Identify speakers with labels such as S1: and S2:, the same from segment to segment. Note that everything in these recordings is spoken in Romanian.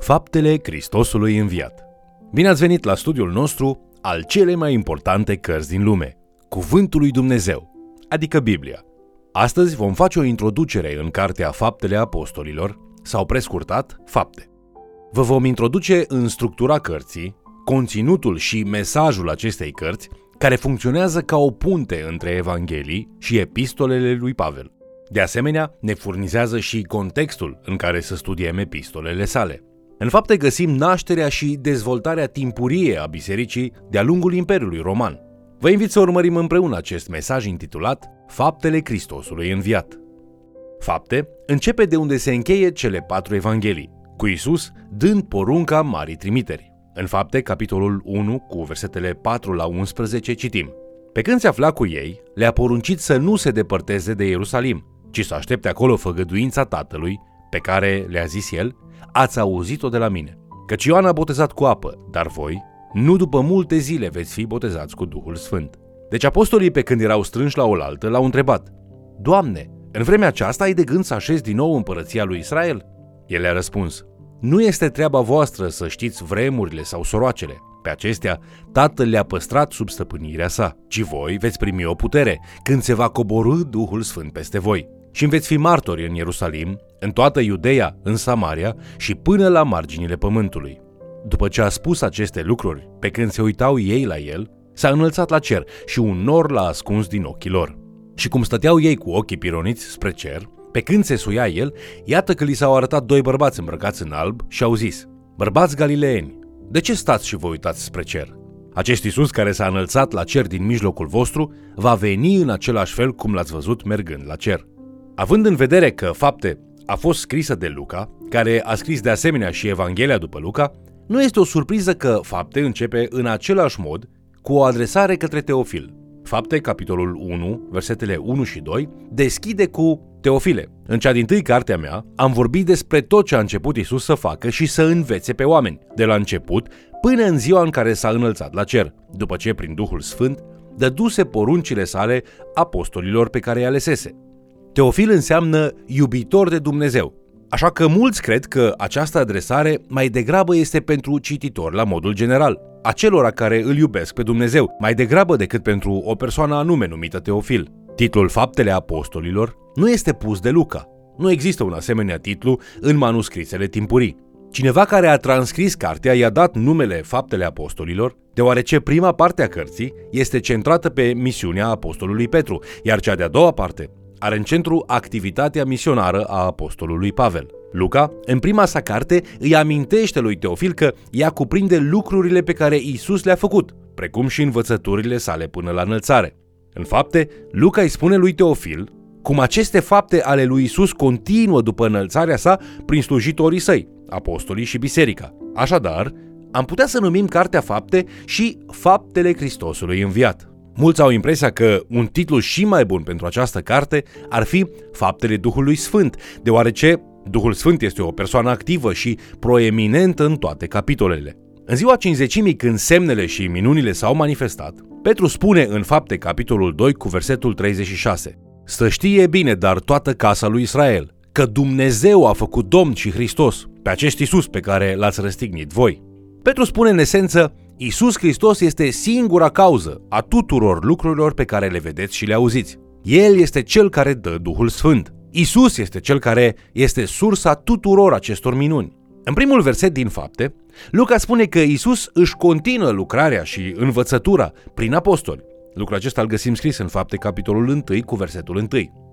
S1: Faptele Hristosului înviat. Bine ați venit la studiul nostru al cele mai importante cărți din lume, Cuvântul lui Dumnezeu, adică Biblia. Astăzi vom face o introducere în cartea Faptele Apostolilor, sau prescurtat, Fapte. Vă vom introduce în structura cărții, conținutul și mesajul acestei cărți, care funcționează ca o punte între Evanghelii și epistolele lui Pavel. De asemenea, ne furnizează și contextul în care să studiem epistolele sale. În fapte găsim nașterea și dezvoltarea timpurie a bisericii de-a lungul Imperiului Roman. Vă invit să urmărim împreună acest mesaj intitulat Faptele Hristosului înviat. Fapte începe de unde se încheie cele patru evanghelii, cu Isus dând porunca Marii Trimiteri. În fapte, capitolul 1, cu versetele 4 la 11, citim Pe când se afla cu ei, le-a poruncit să nu se depărteze de Ierusalim, ci să aștepte acolo făgăduința Tatălui, pe care le-a zis el, ați auzit-o de la mine. Căci Ioan a botezat cu apă, dar voi, nu după multe zile veți fi botezați cu Duhul Sfânt. Deci apostolii pe când erau strânși la oaltă l-au întrebat, Doamne, în vremea aceasta ai de gând să așezi din nou împărăția lui Israel? El le-a răspuns, Nu este treaba voastră să știți vremurile sau soroacele. Pe acestea, Tatăl le-a păstrat sub stăpânirea sa, ci voi veți primi o putere când se va coborâ Duhul Sfânt peste voi și veți fi martori în Ierusalim, în toată Iudeea, în Samaria și până la marginile pământului. După ce a spus aceste lucruri, pe când se uitau ei la el, s-a înălțat la cer și un nor l-a ascuns din ochii lor. Și cum stăteau ei cu ochii pironiți spre cer, pe când se suia el, iată că li s-au arătat doi bărbați îmbrăcați în alb și au zis, Bărbați galileeni, de ce stați și vă uitați spre cer? Acest Iisus care s-a înălțat la cer din mijlocul vostru va veni în același fel cum l-ați văzut mergând la cer. Având în vedere că fapte a fost scrisă de Luca, care a scris de asemenea și Evanghelia după Luca, nu este o surpriză că fapte începe în același mod cu o adresare către Teofil. Fapte, capitolul 1, versetele 1 și 2, deschide cu Teofile. În cea din tâi cartea mea am vorbit despre tot ce a început Isus să facă și să învețe pe oameni, de la început până în ziua în care s-a înălțat la cer, după ce prin Duhul Sfânt dăduse poruncile sale apostolilor pe care i alesese. Teofil înseamnă iubitor de Dumnezeu, așa că mulți cred că această adresare mai degrabă este pentru cititor la modul general, acelora care îl iubesc pe Dumnezeu, mai degrabă decât pentru o persoană anume numită Teofil. Titlul Faptele Apostolilor nu este pus de Luca. Nu există un asemenea titlu în manuscrisele timpurii. Cineva care a transcris cartea i-a dat numele Faptele Apostolilor, deoarece prima parte a cărții este centrată pe misiunea Apostolului Petru, iar cea de-a doua parte are în centru activitatea misionară a apostolului Pavel. Luca, în prima sa carte, îi amintește lui Teofil că ea cuprinde lucrurile pe care Isus le-a făcut, precum și învățăturile sale până la înălțare. În fapte, Luca îi spune lui Teofil cum aceste fapte ale lui Isus continuă după înălțarea sa prin slujitorii săi, apostolii și biserica. Așadar, am putea să numim cartea fapte și faptele Hristosului înviat. Mulți au impresia că un titlu și mai bun pentru această carte ar fi Faptele Duhului Sfânt, deoarece Duhul Sfânt este o persoană activă și proeminentă în toate capitolele. În ziua cinzecimii, când semnele și minunile s-au manifestat, Petru spune în fapte capitolul 2 cu versetul 36 Să știe bine, dar toată casa lui Israel, că Dumnezeu a făcut Domn și Hristos, pe acest Isus pe care l-ați răstignit voi. Petru spune în esență, Isus Hristos este singura cauză a tuturor lucrurilor pe care le vedeți și le auziți. El este cel care dă Duhul Sfânt. Isus este cel care este sursa tuturor acestor minuni. În primul verset din fapte, Luca spune că Isus își continuă lucrarea și învățătura prin apostoli. Lucrul acesta îl găsim scris în fapte capitolul 1 cu versetul 1.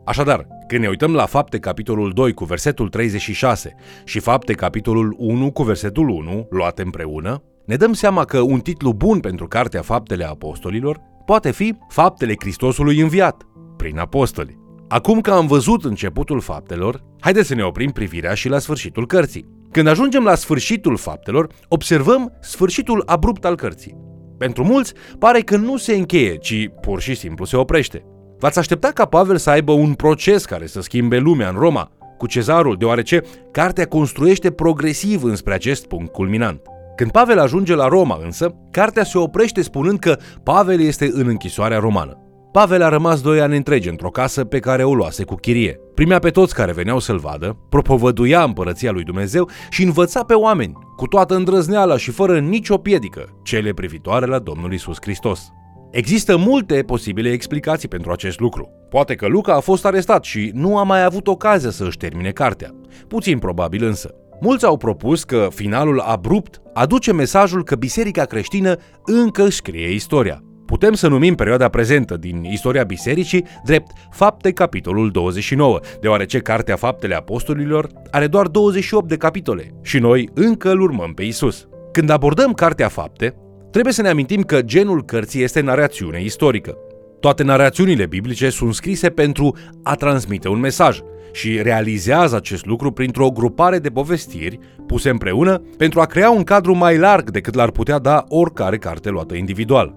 S1: Așadar, când ne uităm la fapte capitolul 2 cu versetul 36 și fapte capitolul 1 cu versetul 1, luate împreună, ne dăm seama că un titlu bun pentru Cartea Faptele Apostolilor poate fi Faptele Hristosului înviat, prin apostoli. Acum că am văzut începutul faptelor, haideți să ne oprim privirea și la sfârșitul cărții. Când ajungem la sfârșitul faptelor, observăm sfârșitul abrupt al cărții. Pentru mulți, pare că nu se încheie, ci pur și simplu se oprește. V-ați aștepta ca Pavel să aibă un proces care să schimbe lumea în Roma, cu cezarul, deoarece cartea construiește progresiv înspre acest punct culminant. Când Pavel ajunge la Roma însă, cartea se oprește spunând că Pavel este în închisoarea romană. Pavel a rămas doi ani întregi într-o casă pe care o luase cu chirie. Primea pe toți care veneau să-l vadă, propovăduia împărăția lui Dumnezeu și învăța pe oameni, cu toată îndrăzneala și fără nicio piedică, cele privitoare la Domnul Isus Hristos. Există multe posibile explicații pentru acest lucru. Poate că Luca a fost arestat și nu a mai avut ocazia să își termine cartea. Puțin probabil însă. Mulți au propus că finalul abrupt aduce mesajul că biserica creștină încă scrie istoria. Putem să numim perioada prezentă din istoria bisericii drept Fapte capitolul 29, deoarece Cartea Faptele Apostolilor are doar 28 de capitole și noi încă îl urmăm pe Isus. Când abordăm Cartea Fapte, trebuie să ne amintim că genul cărții este narațiune istorică. Toate narațiunile biblice sunt scrise pentru a transmite un mesaj și realizează acest lucru printr-o grupare de povestiri puse împreună pentru a crea un cadru mai larg decât l-ar putea da oricare carte luată individual.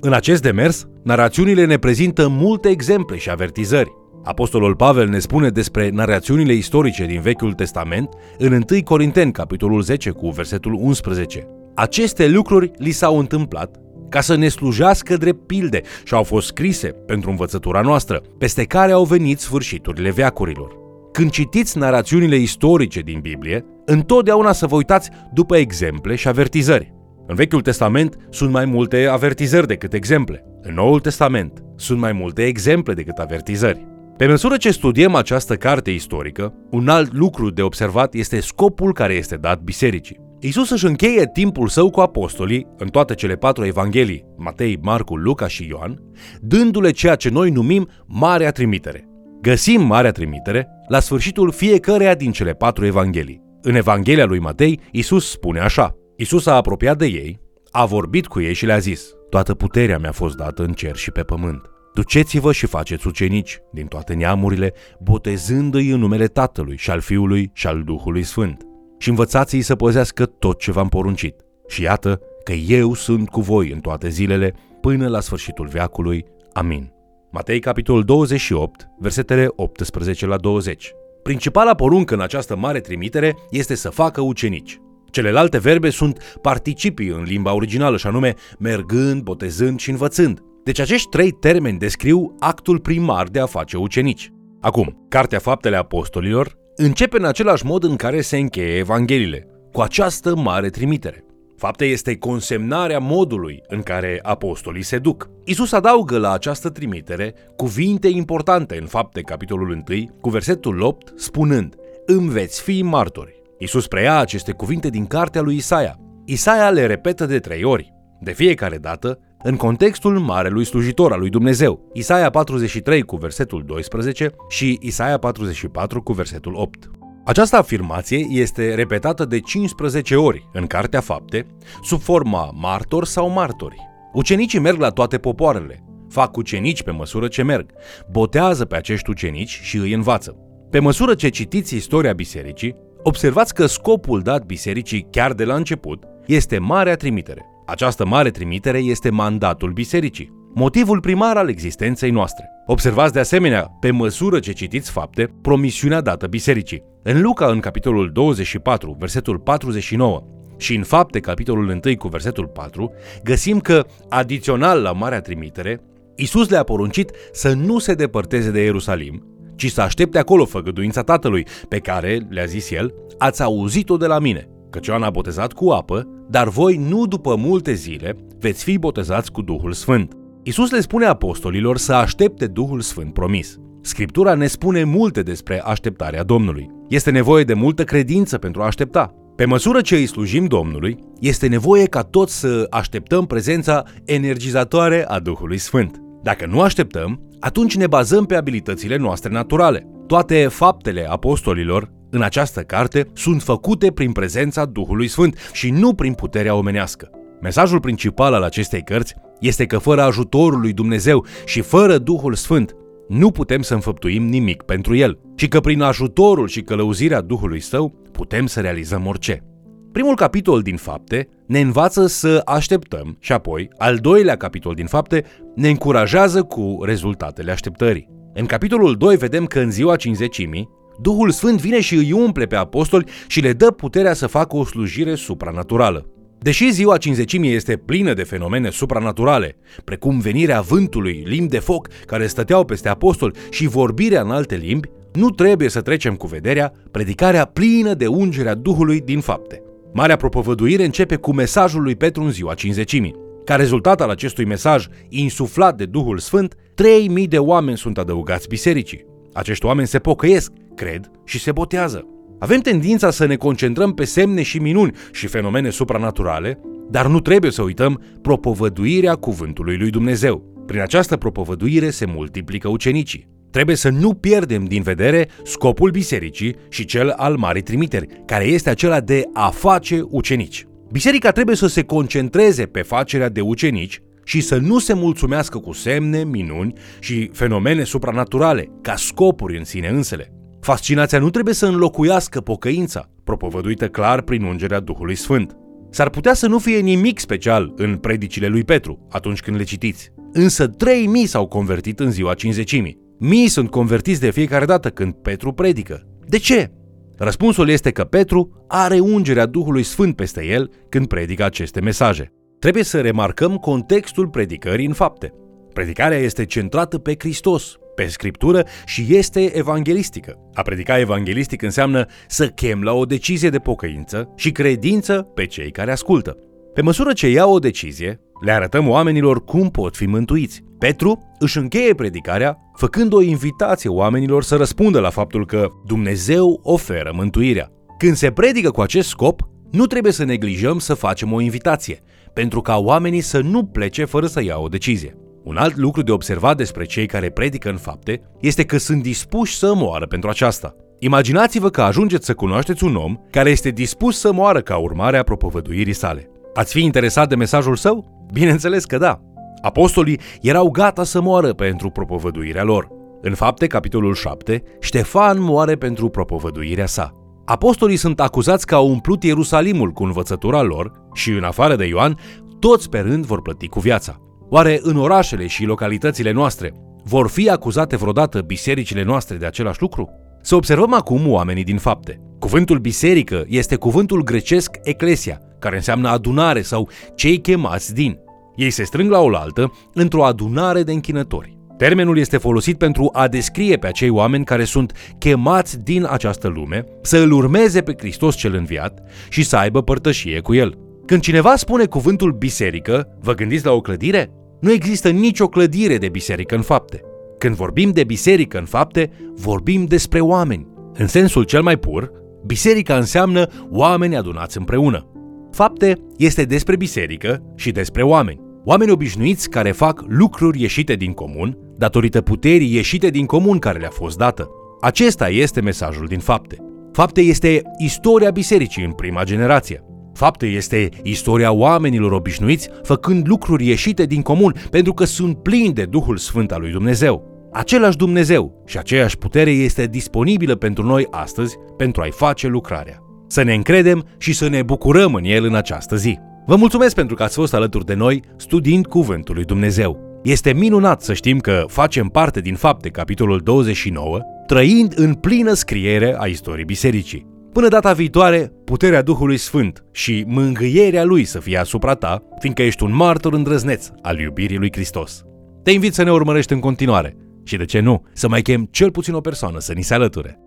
S1: În acest demers, narațiunile ne prezintă multe exemple și avertizări. Apostolul Pavel ne spune despre narațiunile istorice din Vechiul Testament în 1 Corinteni, capitolul 10, cu versetul 11. Aceste lucruri li s-au întâmplat ca să ne slujească drept pilde și au fost scrise pentru învățătura noastră, peste care au venit sfârșiturile veacurilor. Când citiți narațiunile istorice din Biblie, întotdeauna să vă uitați după exemple și avertizări. În Vechiul Testament sunt mai multe avertizări decât exemple. În Noul Testament sunt mai multe exemple decât avertizări. Pe măsură ce studiem această carte istorică, un alt lucru de observat este scopul care este dat bisericii. Isus își încheie timpul său cu apostolii în toate cele patru evanghelii, Matei, Marcu, Luca și Ioan, dându-le ceea ce noi numim Marea Trimitere. Găsim Marea Trimitere la sfârșitul fiecăreia din cele patru evanghelii. În Evanghelia lui Matei, Isus spune așa: Isus a apropiat de ei, a vorbit cu ei și le-a zis, Toată puterea mi-a fost dată în cer și pe pământ. Duceți-vă și faceți ucenici din toate neamurile, botezându-i în numele Tatălui și al Fiului și al Duhului Sfânt. Și învățați-i să păzească tot ce v-am poruncit. Și iată că eu sunt cu voi în toate zilele, până la sfârșitul veacului. Amin. Matei, capitolul 28, versetele 18 la 20. Principala poruncă în această mare trimitere este să facă ucenici. Celelalte verbe sunt participii în limba originală, și anume mergând, botezând și învățând. Deci acești trei termeni descriu actul primar de a face ucenici. Acum, Cartea Faptele Apostolilor începe în același mod în care se încheie Evanghelile, cu această mare trimitere. Fapte este consemnarea modului în care apostolii se duc. Isus adaugă la această trimitere cuvinte importante în Fapte, capitolul 1, cu versetul 8, spunând Îmi veți fi martori. Isus preia aceste cuvinte din cartea lui Isaia. Isaia le repetă de trei ori, de fiecare dată, în contextul marelui slujitor al lui Dumnezeu. Isaia 43 cu versetul 12 și Isaia 44 cu versetul 8. Această afirmație este repetată de 15 ori în Cartea Fapte, sub forma martor sau martori. Ucenicii merg la toate popoarele, fac ucenici pe măsură ce merg, botează pe acești ucenici și îi învață. Pe măsură ce citiți istoria bisericii, Observați că scopul dat bisericii chiar de la început este marea trimitere. Această mare trimitere este mandatul bisericii, motivul primar al existenței noastre. Observați de asemenea, pe măsură ce citiți fapte, promisiunea dată bisericii. În Luca, în capitolul 24, versetul 49, și în fapte, capitolul 1 cu versetul 4, găsim că, adițional la marea trimitere, Isus le-a poruncit să nu se depărteze de Ierusalim, ci să aștepte acolo făgăduința Tatălui, pe care, le-a zis el, ați auzit-o de la mine, căci Ioan a botezat cu apă, dar voi nu după multe zile veți fi botezați cu Duhul Sfânt. Isus le spune apostolilor să aștepte Duhul Sfânt promis. Scriptura ne spune multe despre așteptarea Domnului. Este nevoie de multă credință pentru a aștepta. Pe măsură ce îi slujim Domnului, este nevoie ca toți să așteptăm prezența energizatoare a Duhului Sfânt. Dacă nu așteptăm, atunci ne bazăm pe abilitățile noastre naturale. Toate faptele apostolilor în această carte sunt făcute prin prezența Duhului Sfânt și nu prin puterea omenească. Mesajul principal al acestei cărți este că fără ajutorul lui Dumnezeu și fără Duhul Sfânt nu putem să înfăptuim nimic pentru El, ci că prin ajutorul și călăuzirea Duhului Său putem să realizăm orice. Primul capitol din fapte ne învață să așteptăm și apoi, al doilea capitol din fapte, ne încurajează cu rezultatele așteptării. În capitolul 2 vedem că în ziua cinzecimii, Duhul Sfânt vine și îi umple pe apostoli și le dă puterea să facă o slujire supranaturală. Deși ziua cinzecimii este plină de fenomene supranaturale, precum venirea vântului, limbi de foc care stăteau peste apostol și vorbirea în alte limbi, nu trebuie să trecem cu vederea predicarea plină de ungerea Duhului din fapte. Marea propovăduire începe cu mesajul lui Petru în ziua cinzecimii. Ca rezultat al acestui mesaj insuflat de Duhul Sfânt, 3000 de oameni sunt adăugați bisericii. Acești oameni se pocăiesc, cred și se botează. Avem tendința să ne concentrăm pe semne și minuni și fenomene supranaturale, dar nu trebuie să uităm propovăduirea cuvântului lui Dumnezeu. Prin această propovăduire se multiplică ucenicii. Trebuie să nu pierdem din vedere scopul bisericii și cel al Marii Trimiteri, care este acela de a face ucenici. Biserica trebuie să se concentreze pe facerea de ucenici și să nu se mulțumească cu semne, minuni și fenomene supranaturale, ca scopuri în sine însele. Fascinația nu trebuie să înlocuiască pocăința, propovăduită clar prin ungerea Duhului Sfânt. S-ar putea să nu fie nimic special în predicile lui Petru atunci când le citiți, însă 3000 s-au convertit în ziua cinzecimii. Mii sunt convertiți de fiecare dată când Petru predică. De ce? Răspunsul este că Petru are ungerea Duhului Sfânt peste el când predică aceste mesaje. Trebuie să remarcăm contextul predicării în fapte. Predicarea este centrată pe Hristos, pe Scriptură și este evanghelistică. A predica evanghelistic înseamnă să chem la o decizie de pocăință și credință pe cei care ascultă. Pe măsură ce iau o decizie, le arătăm oamenilor cum pot fi mântuiți. Petru își încheie predicarea făcând o invitație oamenilor să răspundă la faptul că Dumnezeu oferă mântuirea. Când se predică cu acest scop, nu trebuie să neglijăm să facem o invitație, pentru ca oamenii să nu plece fără să ia o decizie. Un alt lucru de observat despre cei care predică în fapte este că sunt dispuși să moară pentru aceasta. Imaginați-vă că ajungeți să cunoașteți un om care este dispus să moară ca urmare a propovăduirii sale. Ați fi interesat de mesajul său? Bineînțeles că da. Apostolii erau gata să moară pentru propovăduirea lor. În fapte, capitolul 7, Ștefan moare pentru propovăduirea sa. Apostolii sunt acuzați că au umplut Ierusalimul cu învățătura lor și, în afară de Ioan, toți pe rând vor plăti cu viața. Oare în orașele și localitățile noastre vor fi acuzate vreodată bisericile noastre de același lucru? Să observăm acum oamenii din fapte. Cuvântul biserică este cuvântul grecesc eclesia, care înseamnă adunare sau cei chemați din. Ei se strâng la oaltă într-o adunare de închinători. Termenul este folosit pentru a descrie pe acei oameni care sunt chemați din această lume să îl urmeze pe Hristos cel înviat și să aibă părtășie cu el. Când cineva spune cuvântul biserică, vă gândiți la o clădire? Nu există nicio clădire de biserică în fapte. Când vorbim de biserică în fapte, vorbim despre oameni. În sensul cel mai pur, biserica înseamnă oameni adunați împreună. Fapte este despre biserică și despre oameni. Oameni obișnuiți care fac lucruri ieșite din comun, datorită puterii ieșite din comun care le-a fost dată. Acesta este mesajul din fapte. Fapte este istoria bisericii în prima generație. Fapte este istoria oamenilor obișnuiți făcând lucruri ieșite din comun pentru că sunt plini de Duhul Sfânt al lui Dumnezeu. Același Dumnezeu și aceeași putere este disponibilă pentru noi astăzi pentru a-i face lucrarea. Să ne încredem și să ne bucurăm în El în această zi. Vă mulțumesc pentru că ați fost alături de noi studiind Cuvântul lui Dumnezeu. Este minunat să știm că facem parte din fapte capitolul 29, trăind în plină scriere a istoriei bisericii. Până data viitoare, puterea Duhului Sfânt și mângâierea Lui să fie asupra ta, fiindcă ești un martor îndrăzneț al iubirii lui Hristos. Te invit să ne urmărești în continuare și, de ce nu, să mai chem cel puțin o persoană să ni se alăture.